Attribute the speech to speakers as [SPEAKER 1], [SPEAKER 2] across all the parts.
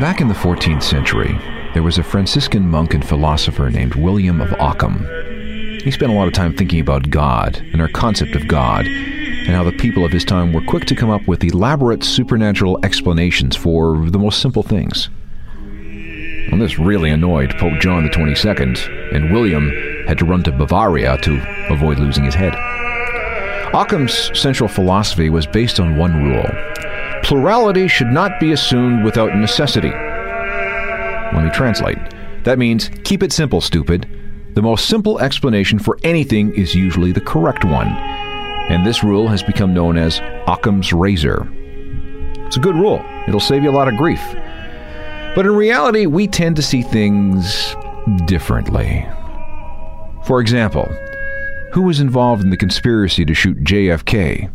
[SPEAKER 1] Back in the 14th century, there was a Franciscan monk and philosopher named William of Ockham. He spent a lot of time thinking about God and our concept of God, and how the people of his time were quick to come up with elaborate supernatural explanations for the most simple things. Well, this really annoyed Pope John XXII, and William had to run to Bavaria to avoid losing his head. Ockham's central philosophy was based on one rule plurality should not be assumed without necessity. Let me translate. That means keep it simple, stupid. The most simple explanation for anything is usually the correct one. And this rule has become known as Occam's razor. It's a good rule, it'll save you a lot of grief. But in reality, we tend to see things differently. For example, who was involved in the conspiracy to shoot JFK?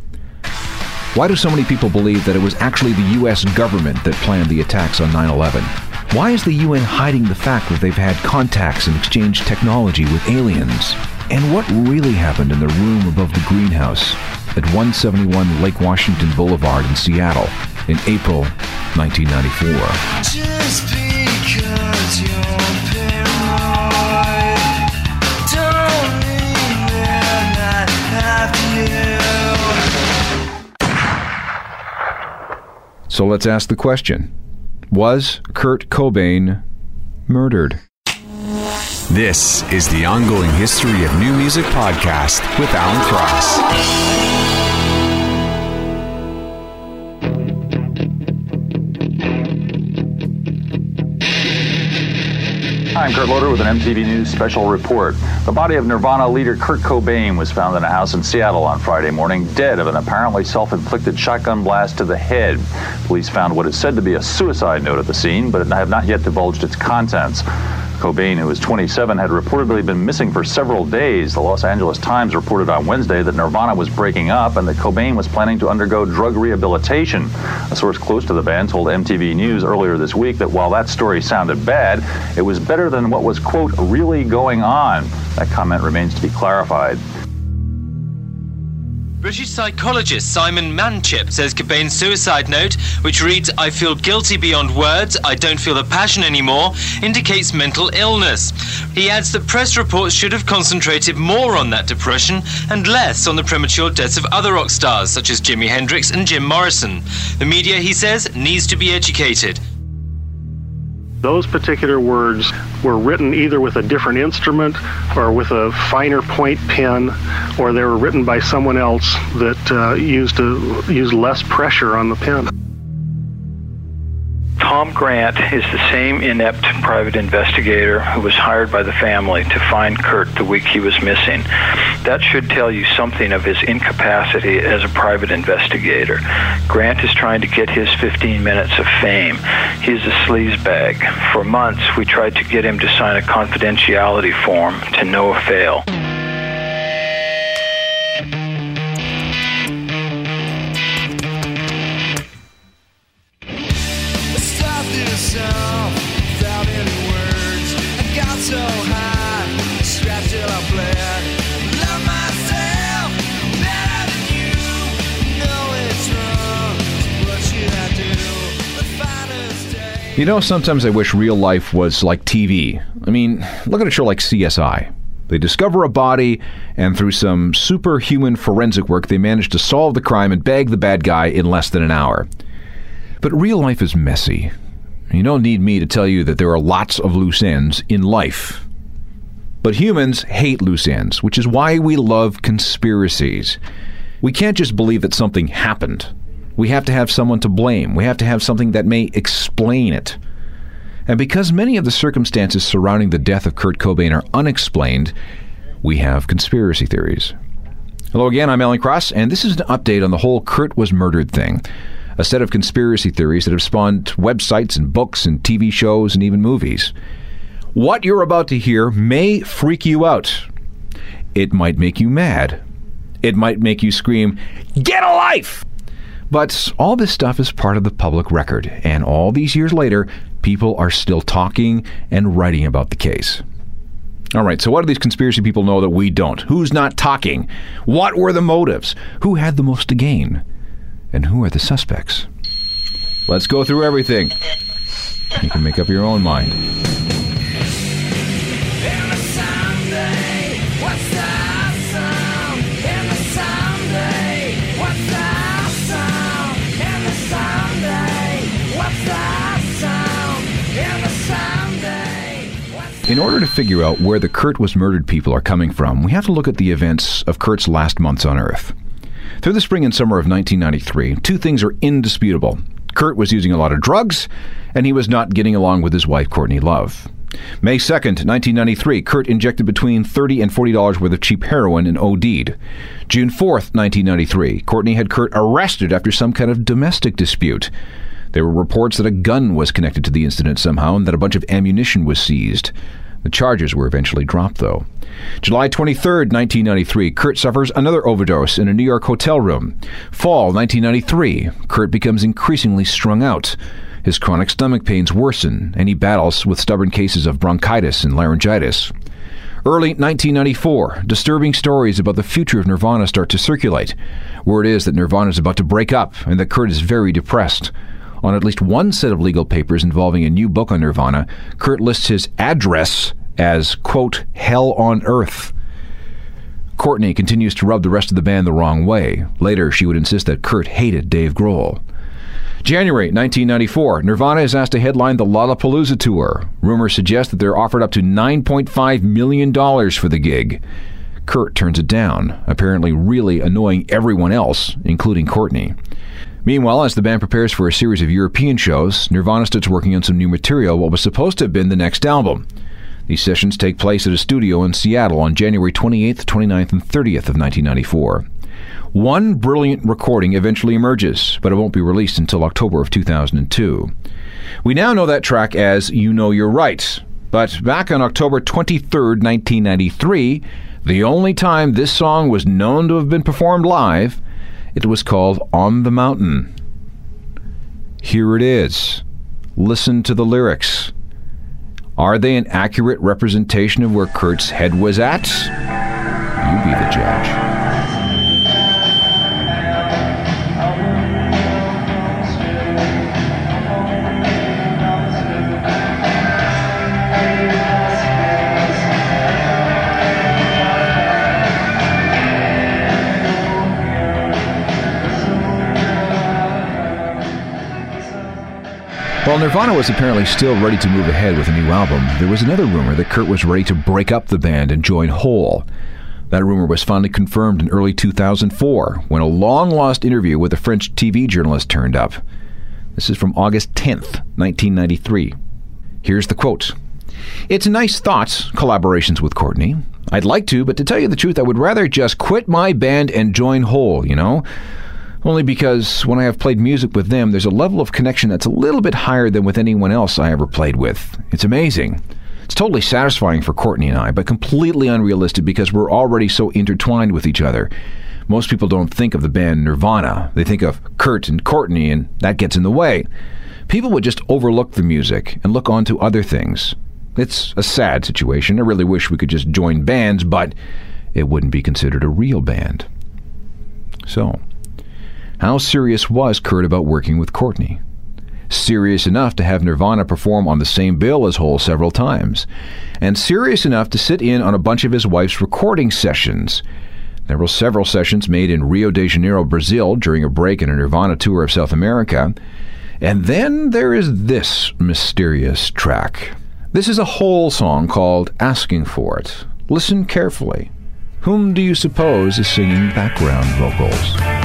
[SPEAKER 1] Why do so many people believe that it was actually the U.S. government that planned the attacks on 9 11? Why is the UN hiding the fact that they've had contacts and exchanged technology with aliens? And what really happened in the room above the greenhouse at 171 Lake Washington Boulevard in Seattle in April 1994? So let's ask the question Was Kurt Cobain murdered?
[SPEAKER 2] This is the ongoing history of new music podcast with Alan Cross.
[SPEAKER 3] I'm Kurt Loder with an MTV News special report. The body of Nirvana leader Kurt Cobain was found in a house in Seattle on Friday morning, dead of an apparently self inflicted shotgun blast to the head. Police found what is said to be a suicide note at the scene, but have not yet divulged its contents. Cobain, who was 27, had reportedly been missing for several days. The Los Angeles Times reported on Wednesday that Nirvana was breaking up and that Cobain was planning to undergo drug rehabilitation. A source close to the band told MTV News earlier this week that while that story sounded bad, it was better than what was, quote, really going on. That comment remains to be clarified.
[SPEAKER 4] British psychologist Simon Manchip says Cobain's suicide note, which reads, I feel guilty beyond words, I don't feel the passion anymore, indicates mental illness. He adds that press reports should have concentrated more on that depression and less on the premature deaths of other rock stars such as Jimi Hendrix and Jim Morrison. The media, he says, needs to be educated.
[SPEAKER 5] Those particular words were written either with a different instrument or with a finer point pen, or they were written by someone else that uh, used a, used less pressure on the pen.
[SPEAKER 6] Tom Grant is the same inept private investigator who was hired by the family to find Kurt the week he was missing. That should tell you something of his incapacity as a private investigator. Grant is trying to get his 15 minutes of fame. He's a sleazebag. For months, we tried to get him to sign a confidentiality form to no avail.
[SPEAKER 1] You know, sometimes I wish real life was like TV. I mean, look at a show like CSI. They discover a body, and through some superhuman forensic work, they manage to solve the crime and bag the bad guy in less than an hour. But real life is messy. You don't need me to tell you that there are lots of loose ends in life. But humans hate loose ends, which is why we love conspiracies. We can't just believe that something happened. We have to have someone to blame. We have to have something that may explain it. And because many of the circumstances surrounding the death of Kurt Cobain are unexplained, we have conspiracy theories. Hello again, I'm Alan Cross, and this is an update on the whole Kurt was murdered thing. A set of conspiracy theories that have spawned websites and books and TV shows and even movies. What you're about to hear may freak you out. It might make you mad. It might make you scream, Get a life! But all this stuff is part of the public record, and all these years later, people are still talking and writing about the case. All right, so what do these conspiracy people know that we don't? Who's not talking? What were the motives? Who had the most to gain? And who are the suspects? Let's go through everything. You can make up your own mind. In order to figure out where the Kurt was murdered people are coming from, we have to look at the events of Kurt's last months on Earth. Through the spring and summer of 1993, two things are indisputable. Kurt was using a lot of drugs, and he was not getting along with his wife, Courtney Love. May 2nd, 1993, Kurt injected between 30 and $40 worth of cheap heroin and OD'd. June 4th, 1993, Courtney had Kurt arrested after some kind of domestic dispute. There were reports that a gun was connected to the incident somehow and that a bunch of ammunition was seized. The charges were eventually dropped, though. July 23, 1993, Kurt suffers another overdose in a New York hotel room. Fall 1993, Kurt becomes increasingly strung out. His chronic stomach pains worsen, and he battles with stubborn cases of bronchitis and laryngitis. Early 1994, disturbing stories about the future of Nirvana start to circulate. Word is that Nirvana is about to break up and that Kurt is very depressed. On at least one set of legal papers involving a new book on Nirvana, Kurt lists his address as, quote, hell on earth. Courtney continues to rub the rest of the band the wrong way. Later, she would insist that Kurt hated Dave Grohl. January 1994, Nirvana is asked to headline the Lollapalooza tour. Rumors suggest that they're offered up to $9.5 million for the gig. Kurt turns it down, apparently really annoying everyone else, including Courtney. Meanwhile, as the band prepares for a series of European shows, Nirvana starts working on some new material, what was supposed to have been the next album. These sessions take place at a studio in Seattle on January 28th, 29th, and 30th of 1994. One brilliant recording eventually emerges, but it won't be released until October of 2002. We now know that track as You Know You're Right, but back on October 23rd, 1993, the only time this song was known to have been performed live, it was called On the Mountain. Here it is. Listen to the lyrics. Are they an accurate representation of where Kurt's head was at? You be the judge. While Nirvana was apparently still ready to move ahead with a new album, there was another rumor that Kurt was ready to break up the band and join Hole. That rumor was finally confirmed in early 2004 when a long lost interview with a French TV journalist turned up. This is from August 10th, 1993. Here's the quote It's nice thought, collaborations with Courtney. I'd like to, but to tell you the truth, I would rather just quit my band and join Hole, you know? Only because when I have played music with them, there's a level of connection that's a little bit higher than with anyone else I ever played with. It's amazing. It's totally satisfying for Courtney and I, but completely unrealistic because we're already so intertwined with each other. Most people don't think of the band Nirvana. They think of Kurt and Courtney, and that gets in the way. People would just overlook the music and look on to other things. It's a sad situation. I really wish we could just join bands, but it wouldn't be considered a real band. So, how serious was Kurt about working with Courtney? Serious enough to have Nirvana perform on the same bill as Hole several times, and serious enough to sit in on a bunch of his wife's recording sessions. There were several sessions made in Rio de Janeiro, Brazil, during a break in a Nirvana tour of South America. And then there is this mysterious track. This is a Hole song called Asking for It. Listen carefully. Whom do you suppose is singing background vocals?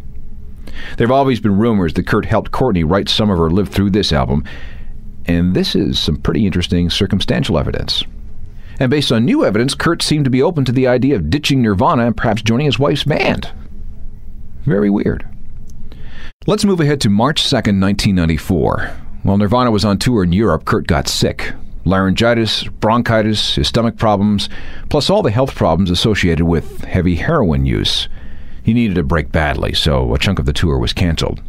[SPEAKER 1] There have always been rumors that Kurt helped Courtney write some of her Live Through This album, and this is some pretty interesting circumstantial evidence. And based on new evidence, Kurt seemed to be open to the idea of ditching Nirvana and perhaps joining his wife's band. Very weird. Let's move ahead to March 2nd, 1994. While Nirvana was on tour in Europe, Kurt got sick. Laryngitis, bronchitis, his stomach problems, plus all the health problems associated with heavy heroin use. He needed a break badly, so a chunk of the tour was canceled.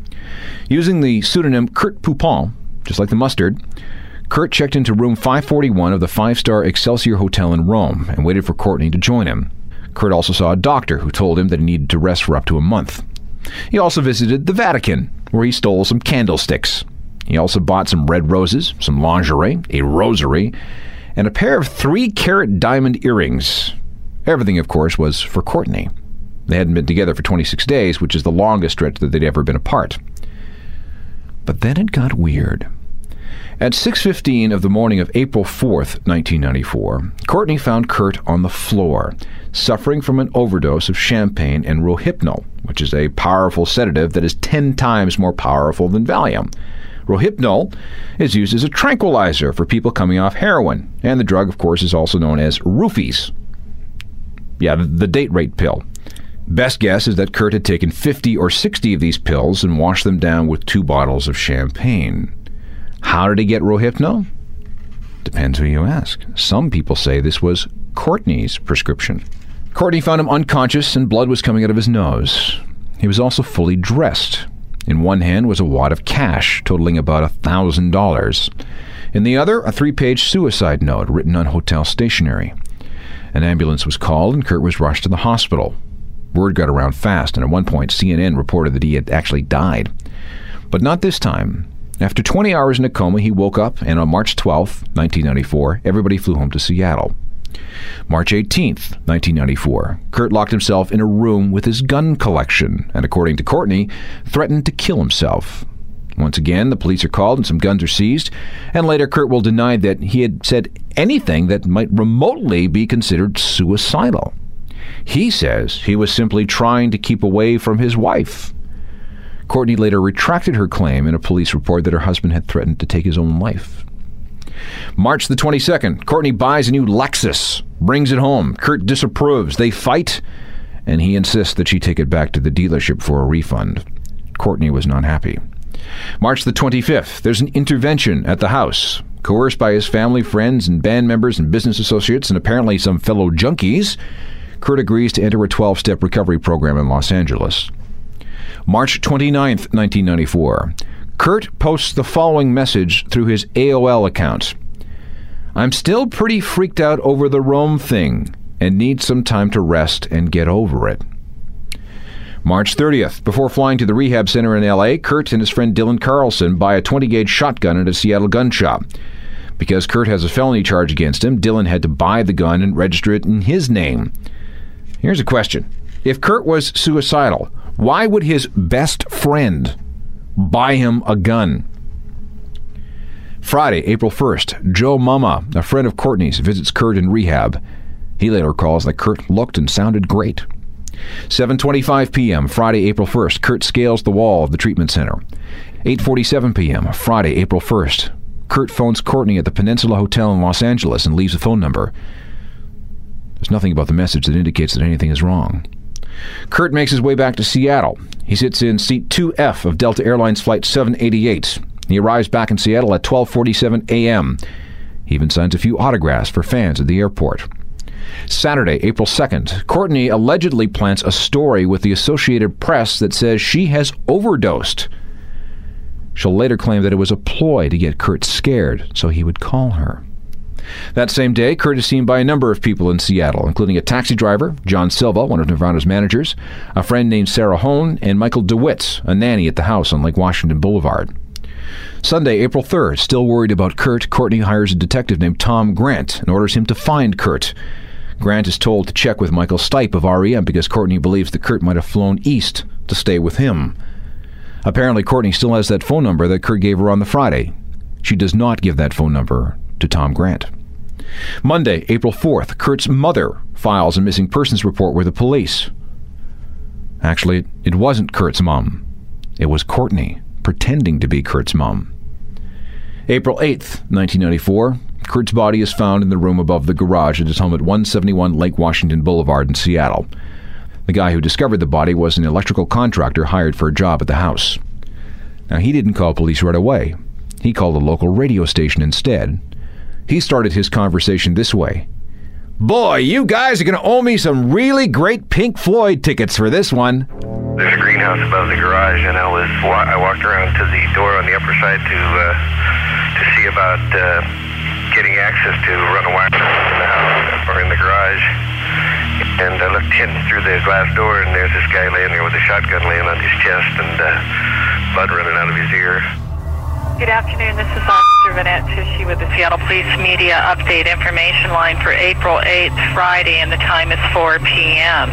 [SPEAKER 1] Using the pseudonym Kurt Poupon, just like the mustard, Kurt checked into room 541 of the five star Excelsior Hotel in Rome and waited for Courtney to join him. Kurt also saw a doctor who told him that he needed to rest for up to a month. He also visited the Vatican, where he stole some candlesticks. He also bought some red roses, some lingerie, a rosary, and a pair of three carat diamond earrings. Everything, of course, was for Courtney. They hadn't been together for 26 days, which is the longest stretch that they'd ever been apart. But then it got weird. At 6:15 of the morning of April 4th, 1994, Courtney found Kurt on the floor, suffering from an overdose of champagne and Rohypnol, which is a powerful sedative that is 10 times more powerful than Valium. Rohypnol is used as a tranquilizer for people coming off heroin, and the drug, of course, is also known as roofies. Yeah, the, date rate pill. Best guess is that Kurt had taken 50 or 60 of these pills and washed them down with two bottles of champagne. How did he get Rohypnol? Depends who you ask. Some people say this was Courtney's prescription. Courtney found him unconscious and blood was coming out of his nose. He was also fully dressed. In one hand was a wad of cash totaling about a thousand dollars. In the other, a three page suicide note written on hotel stationery. An ambulance was called and Kurt was rushed to the hospital. Word got around fast, and at one point, CNN reported that he had actually died. But not this time. After 20 hours in a coma, he woke up, and on March 12, 1994, everybody flew home to Seattle. March 18, 1994, Kurt locked himself in a room with his gun collection and, according to Courtney, threatened to kill himself. Once again, the police are called and some guns are seized, and later Kurt will deny that he had said anything that might remotely be considered suicidal. He says he was simply trying to keep away from his wife. Courtney later retracted her claim in a police report that her husband had threatened to take his own life. March the 22nd, Courtney buys a new Lexus, brings it home. Kurt disapproves. They fight, and he insists that she take it back to the dealership for a refund. Courtney was not happy. March the 25th, there's an intervention at the house. Coerced by his family, friends, and band members and business associates, and apparently some fellow junkies, Kurt agrees to enter a 12 step recovery program in Los Angeles. March 29, 1994. Kurt posts the following message through his AOL account I'm still pretty freaked out over the Rome thing and need some time to rest and get over it. March 30th, before flying to the rehab center in LA, Kurt and his friend Dylan Carlson buy a 20 gauge shotgun at a Seattle gun shop. Because Kurt has a felony charge against him, Dylan had to buy the gun and register it in his name. Here's a question If Kurt was suicidal, why would his best friend buy him a gun? Friday, April 1st, Joe Mama, a friend of Courtney's, visits Kurt in rehab. He later recalls that Kurt looked and sounded great. 7:25 p.m. Friday, April 1st, Kurt scales the wall of the treatment center. 8:47 p.m. Friday, April 1st, Kurt phones Courtney at the Peninsula Hotel in Los Angeles and leaves a phone number. There's nothing about the message that indicates that anything is wrong. Kurt makes his way back to Seattle. He sits in seat 2F of Delta Airlines flight 788. He arrives back in Seattle at 12:47 a.m. He even signs a few autographs for fans at the airport. Saturday, April 2nd, Courtney allegedly plants a story with the Associated Press that says she has overdosed. She'll later claim that it was a ploy to get Kurt scared so he would call her. That same day, Kurt is seen by a number of people in Seattle, including a taxi driver, John Silva, one of Nirvana's managers, a friend named Sarah Hone, and Michael DeWitt, a nanny at the house on Lake Washington Boulevard. Sunday, April 3rd, still worried about Kurt, Courtney hires a detective named Tom Grant and orders him to find Kurt. Grant is told to check with Michael Stipe of REM because Courtney believes that Kurt might have flown east to stay with him. Apparently, Courtney still has that phone number that Kurt gave her on the Friday. She does not give that phone number to Tom Grant. Monday, April 4th, Kurt's mother files a missing persons report with the police. Actually, it wasn't Kurt's mom. It was Courtney, pretending to be Kurt's mom. April 8th, 1994, Kurt's body is found in the room above the garage at his home at 171 Lake Washington Boulevard in Seattle. The guy who discovered the body was an electrical contractor hired for a job at the house. Now, he didn't call police right away. He called a local radio station instead. He started his conversation this way Boy, you guys are going to owe me some really great Pink Floyd tickets for this one.
[SPEAKER 7] There's a greenhouse above the garage, and I was I walked around to the door on the upper side to uh, to see about uh, getting access to run a wire in the house or in the garage. And I looked in through the glass door, and there's this guy laying there with a shotgun laying on his chest and uh, blood running out of his ear.
[SPEAKER 8] Good afternoon. This is Officer Vanette Tichy with the Seattle Police Media Update Information Line for April 8th, Friday, and the time is 4 p.m.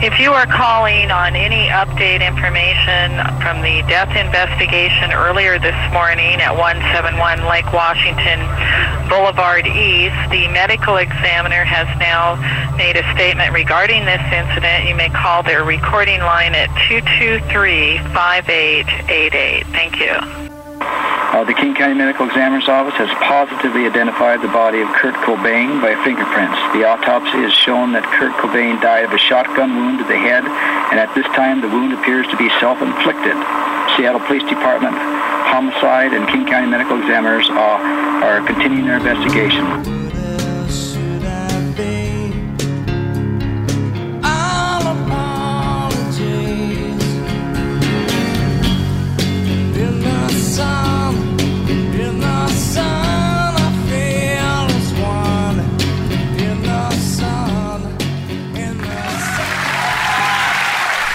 [SPEAKER 8] If you are calling on any update information from the death investigation earlier this morning at 171 Lake Washington Boulevard East, the medical examiner has now made a statement regarding this incident. You may call their recording line at 223 5888. Thank you.
[SPEAKER 6] Uh, the King County Medical Examiner's Office has positively identified the body of Kurt Cobain by fingerprints. The autopsy has shown that Kurt Cobain died of a shotgun wound to the head, and at this time the wound appears to be self-inflicted. Seattle Police Department, Homicide, and King County Medical Examiners uh, are continuing their investigation.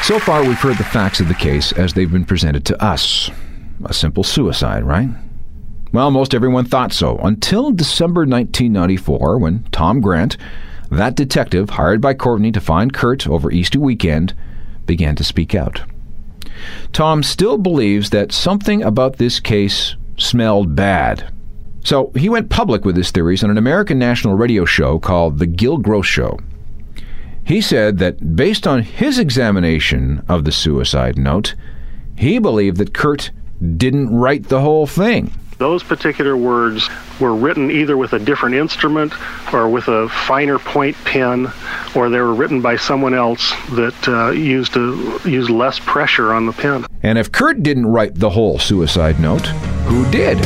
[SPEAKER 1] So far, we've heard the facts of the case as they've been presented to us. A simple suicide, right? Well, most everyone thought so until December 1994 when Tom Grant, that detective hired by Courtney to find Kurt over Easter weekend, began to speak out. Tom still believes that something about this case smelled bad. So he went public with his theories on an American national radio show called The Gil Gross Show. He said that based on his examination of the suicide note, he believed that Kurt didn't write the whole thing.
[SPEAKER 5] Those particular words were written either with a different instrument or with a finer point pen, or they were written by someone else that uh, used a, used less pressure on the pen.
[SPEAKER 1] And if Kurt didn't write the whole suicide note, who did?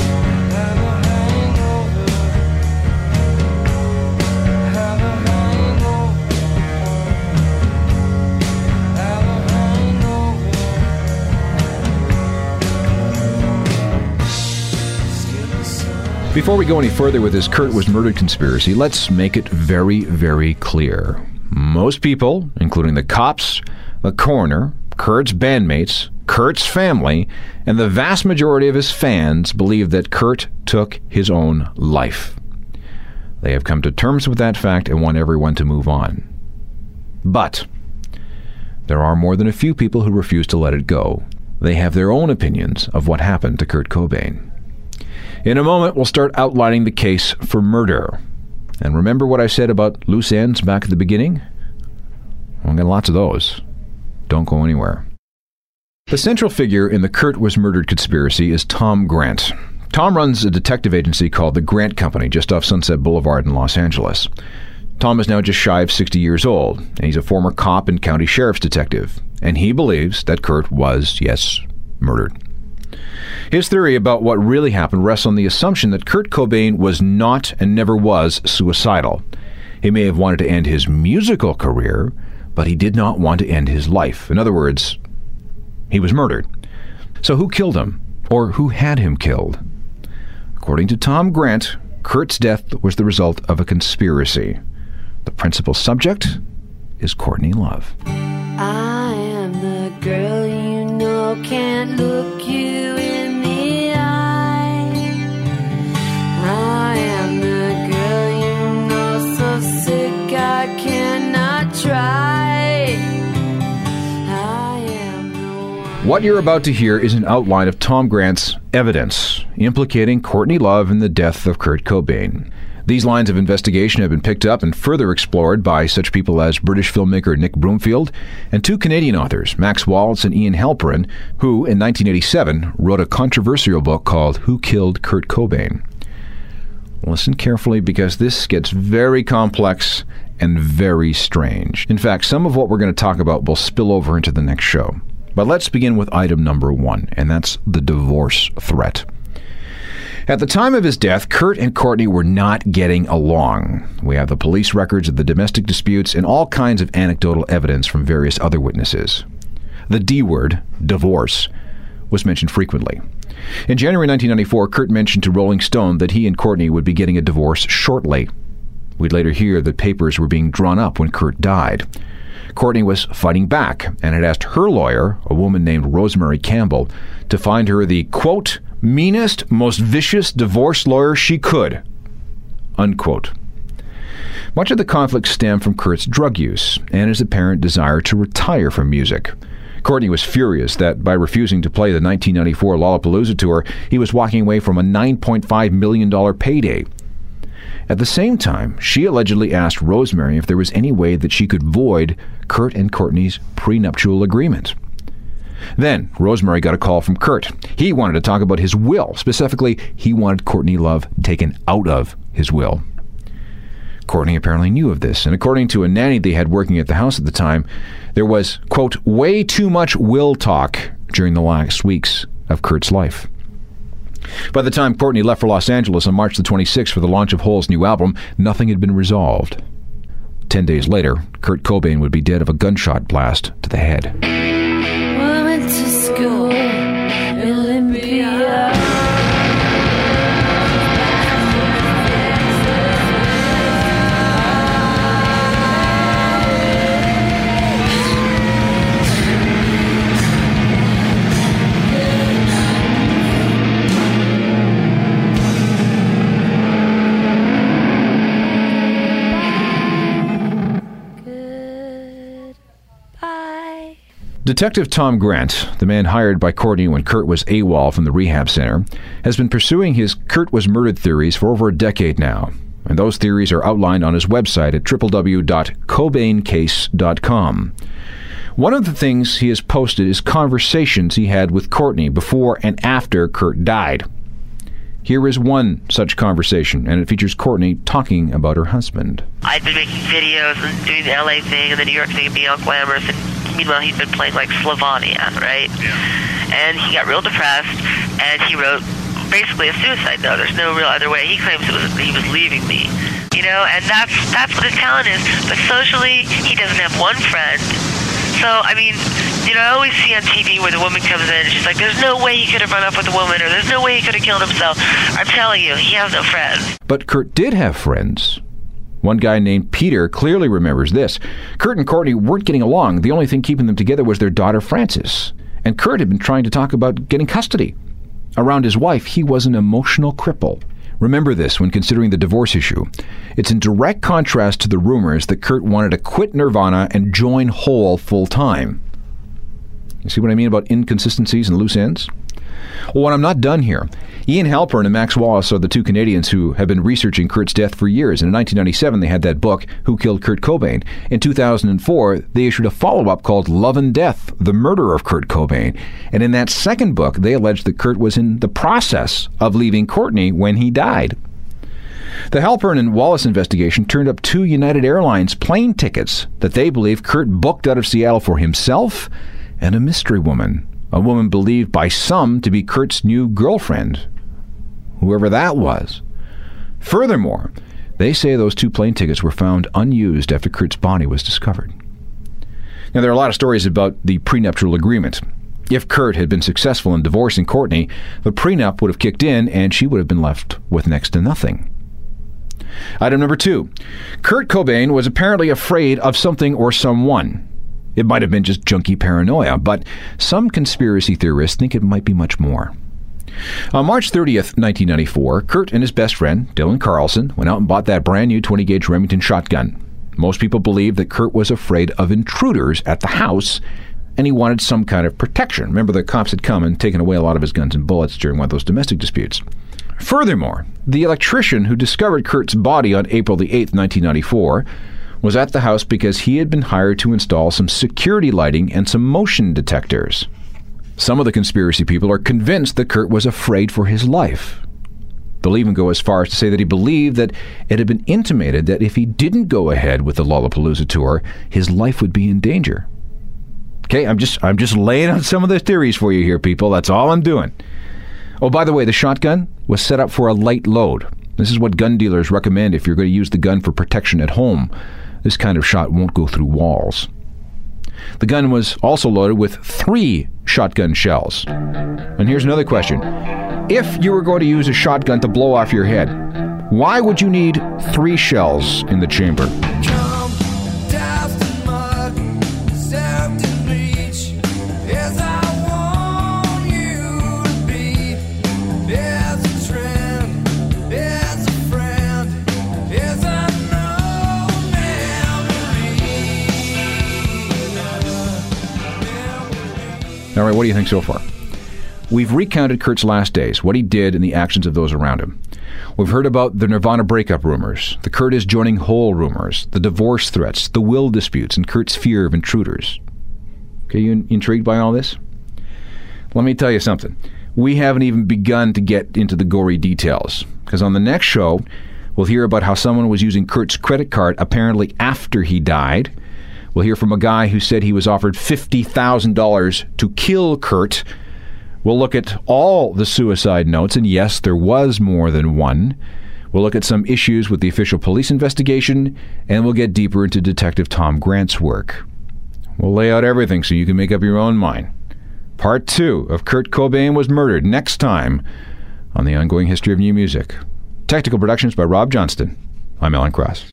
[SPEAKER 1] Before we go any further with this Kurt was murdered conspiracy, let's make it very, very clear. Most people, including the cops, the coroner, Kurt's bandmates, Kurt's family, and the vast majority of his fans believe that Kurt took his own life. They have come to terms with that fact and want everyone to move on. But there are more than a few people who refuse to let it go. They have their own opinions of what happened to Kurt Cobain. In a moment, we'll start outlining the case for murder. And remember what I said about loose ends back at the beginning? I've got lots of those. Don't go anywhere. The central figure in the Kurt was murdered conspiracy is Tom Grant. Tom runs a detective agency called the Grant Company just off Sunset Boulevard in Los Angeles. Tom is now just shy of 60 years old, and he's a former cop and county sheriff's detective. And he believes that Kurt was, yes, murdered. His theory about what really happened rests on the assumption that Kurt Cobain was not and never was suicidal. He may have wanted to end his musical career, but he did not want to end his life. In other words, he was murdered. So who killed him? Or who had him killed? According to Tom Grant, Kurt's death was the result of a conspiracy. The principal subject is Courtney Love.
[SPEAKER 9] I am the girl you know can't look
[SPEAKER 1] What you're about to hear is an outline of Tom Grant's evidence. implicating Courtney Love in the death of Kurt Cobain. These lines of investigation have been picked up and further explored by such people as British filmmaker Nick Broomfield and two Canadian authors, Max Wallace and Ian Halperin, who in 1987 wrote a controversial book called Who Killed Kurt Cobain. Listen carefully because this gets very complex and very strange. In fact, some of what we're going to talk about will spill over into the next show. But let's begin with item number one, and that's the divorce threat. At the time of his death, Kurt and Courtney were not getting along. We have the police records of the domestic disputes and all kinds of anecdotal evidence from various other witnesses. The D word, divorce, was mentioned frequently. In January 1994, Kurt mentioned to Rolling Stone that he and Courtney would be getting a divorce shortly. We'd later hear that papers were being drawn up when Kurt died. Courtney was fighting back and had asked her lawyer, a woman named Rosemary Campbell, to find her the quote, meanest, most vicious divorce lawyer she could. Unquote. Much of the conflict stemmed from Kurt's drug use and his apparent desire to retire from music. Courtney was furious that by refusing to play the 1994 Lollapalooza tour, he was walking away from a $9.5 million payday. At the same time, she allegedly asked Rosemary if there was any way that she could void Kurt and Courtney's prenuptial agreement. Then, Rosemary got a call from Kurt. He wanted to talk about his will. Specifically, he wanted Courtney Love taken out of his will. Courtney apparently knew of this, and according to a nanny they had working at the house at the time, there was, quote, way too much will talk during the last weeks of Kurt's life. By the time Courtney left for Los Angeles on March the 26th for the launch of Hole's new album, nothing had been resolved. Ten days later, Kurt Cobain would be dead of a gunshot blast to the head. Detective Tom Grant, the man hired by Courtney when Kurt was AWOL from the rehab center, has been pursuing his Kurt was murdered theories for over a decade now. And those theories are outlined on his website at www.cobaincase.com. One of the things he has posted is conversations he had with Courtney before and after Kurt died. Here is one such conversation, and it features Courtney talking about her husband.
[SPEAKER 10] I'd been making videos and doing the LA thing and the New York thing and being all glamorous. And meanwhile, he'd been playing like Slavania, right? And he got real depressed, and he wrote basically a suicide note. There's no real other way. He claims it was he was leaving me, you know, and that's that's what his talent is. But socially, he doesn't have one friend. So I mean, you know, I always see on TV where the woman comes in and she's like, "There's no way he could have run off with a woman, or there's no way he could have killed himself." I'm telling you, he has no friends.
[SPEAKER 1] But Kurt did have friends. One guy named Peter clearly remembers this. Kurt and Courtney weren't getting along. The only thing keeping them together was their daughter Frances. And Kurt had been trying to talk about getting custody. Around his wife, he was an emotional cripple. Remember this when considering the divorce issue. It's in direct contrast to the rumors that Kurt wanted to quit Nirvana and join Hole full time. You see what I mean about inconsistencies and loose ends? Well, I'm not done here, Ian Halperin and Max Wallace are the two Canadians who have been researching Kurt's death for years. And in 1997, they had that book, Who Killed Kurt Cobain. In 2004, they issued a follow up called Love and Death The Murder of Kurt Cobain. And in that second book, they alleged that Kurt was in the process of leaving Courtney when he died. The Halperin and Wallace investigation turned up two United Airlines plane tickets that they believe Kurt booked out of Seattle for himself and a mystery woman, a woman believed by some to be Kurt's new girlfriend, whoever that was. Furthermore, they say those two plane tickets were found unused after Kurt's body was discovered. Now, there are a lot of stories about the prenuptial agreement. If Kurt had been successful in divorcing Courtney, the prenup would have kicked in and she would have been left with next to nothing. Item number two Kurt Cobain was apparently afraid of something or someone. It might have been just junky paranoia, but some conspiracy theorists think it might be much more. On March 30th, 1994, Kurt and his best friend, Dylan Carlson, went out and bought that brand new 20 gauge Remington shotgun. Most people believe that Kurt was afraid of intruders at the house, and he wanted some kind of protection. Remember, the cops had come and taken away a lot of his guns and bullets during one of those domestic disputes. Furthermore, the electrician who discovered Kurt's body on April the 8th, 1994, was at the house because he had been hired to install some security lighting and some motion detectors. Some of the conspiracy people are convinced that Kurt was afraid for his life. They'll even go as far as to say that he believed that it had been intimated that if he didn't go ahead with the Lollapalooza tour, his life would be in danger. Okay, I'm just I'm just laying out some of the theories for you here, people. That's all I'm doing. Oh, by the way, the shotgun was set up for a light load. This is what gun dealers recommend if you're going to use the gun for protection at home. This kind of shot won't go through walls. The gun was also loaded with three shotgun shells. And here's another question If you were going to use a shotgun to blow off your head, why would you need three shells in the chamber? All right, what do you think so far? We've recounted Kurt's last days, what he did, and the actions of those around him. We've heard about the Nirvana breakup rumors, the Kurt is joining Hole rumors, the divorce threats, the will disputes, and Kurt's fear of intruders. Okay, you intrigued by all this? Let me tell you something. We haven't even begun to get into the gory details, because on the next show, we'll hear about how someone was using Kurt's credit card apparently after he died We'll hear from a guy who said he was offered $50,000 to kill Kurt. We'll look at all the suicide notes, and yes, there was more than one. We'll look at some issues with the official police investigation, and we'll get deeper into Detective Tom Grant's work. We'll lay out everything so you can make up your own mind. Part two of Kurt Cobain was murdered next time on the ongoing history of new music. Technical productions by Rob Johnston. I'm Alan Cross.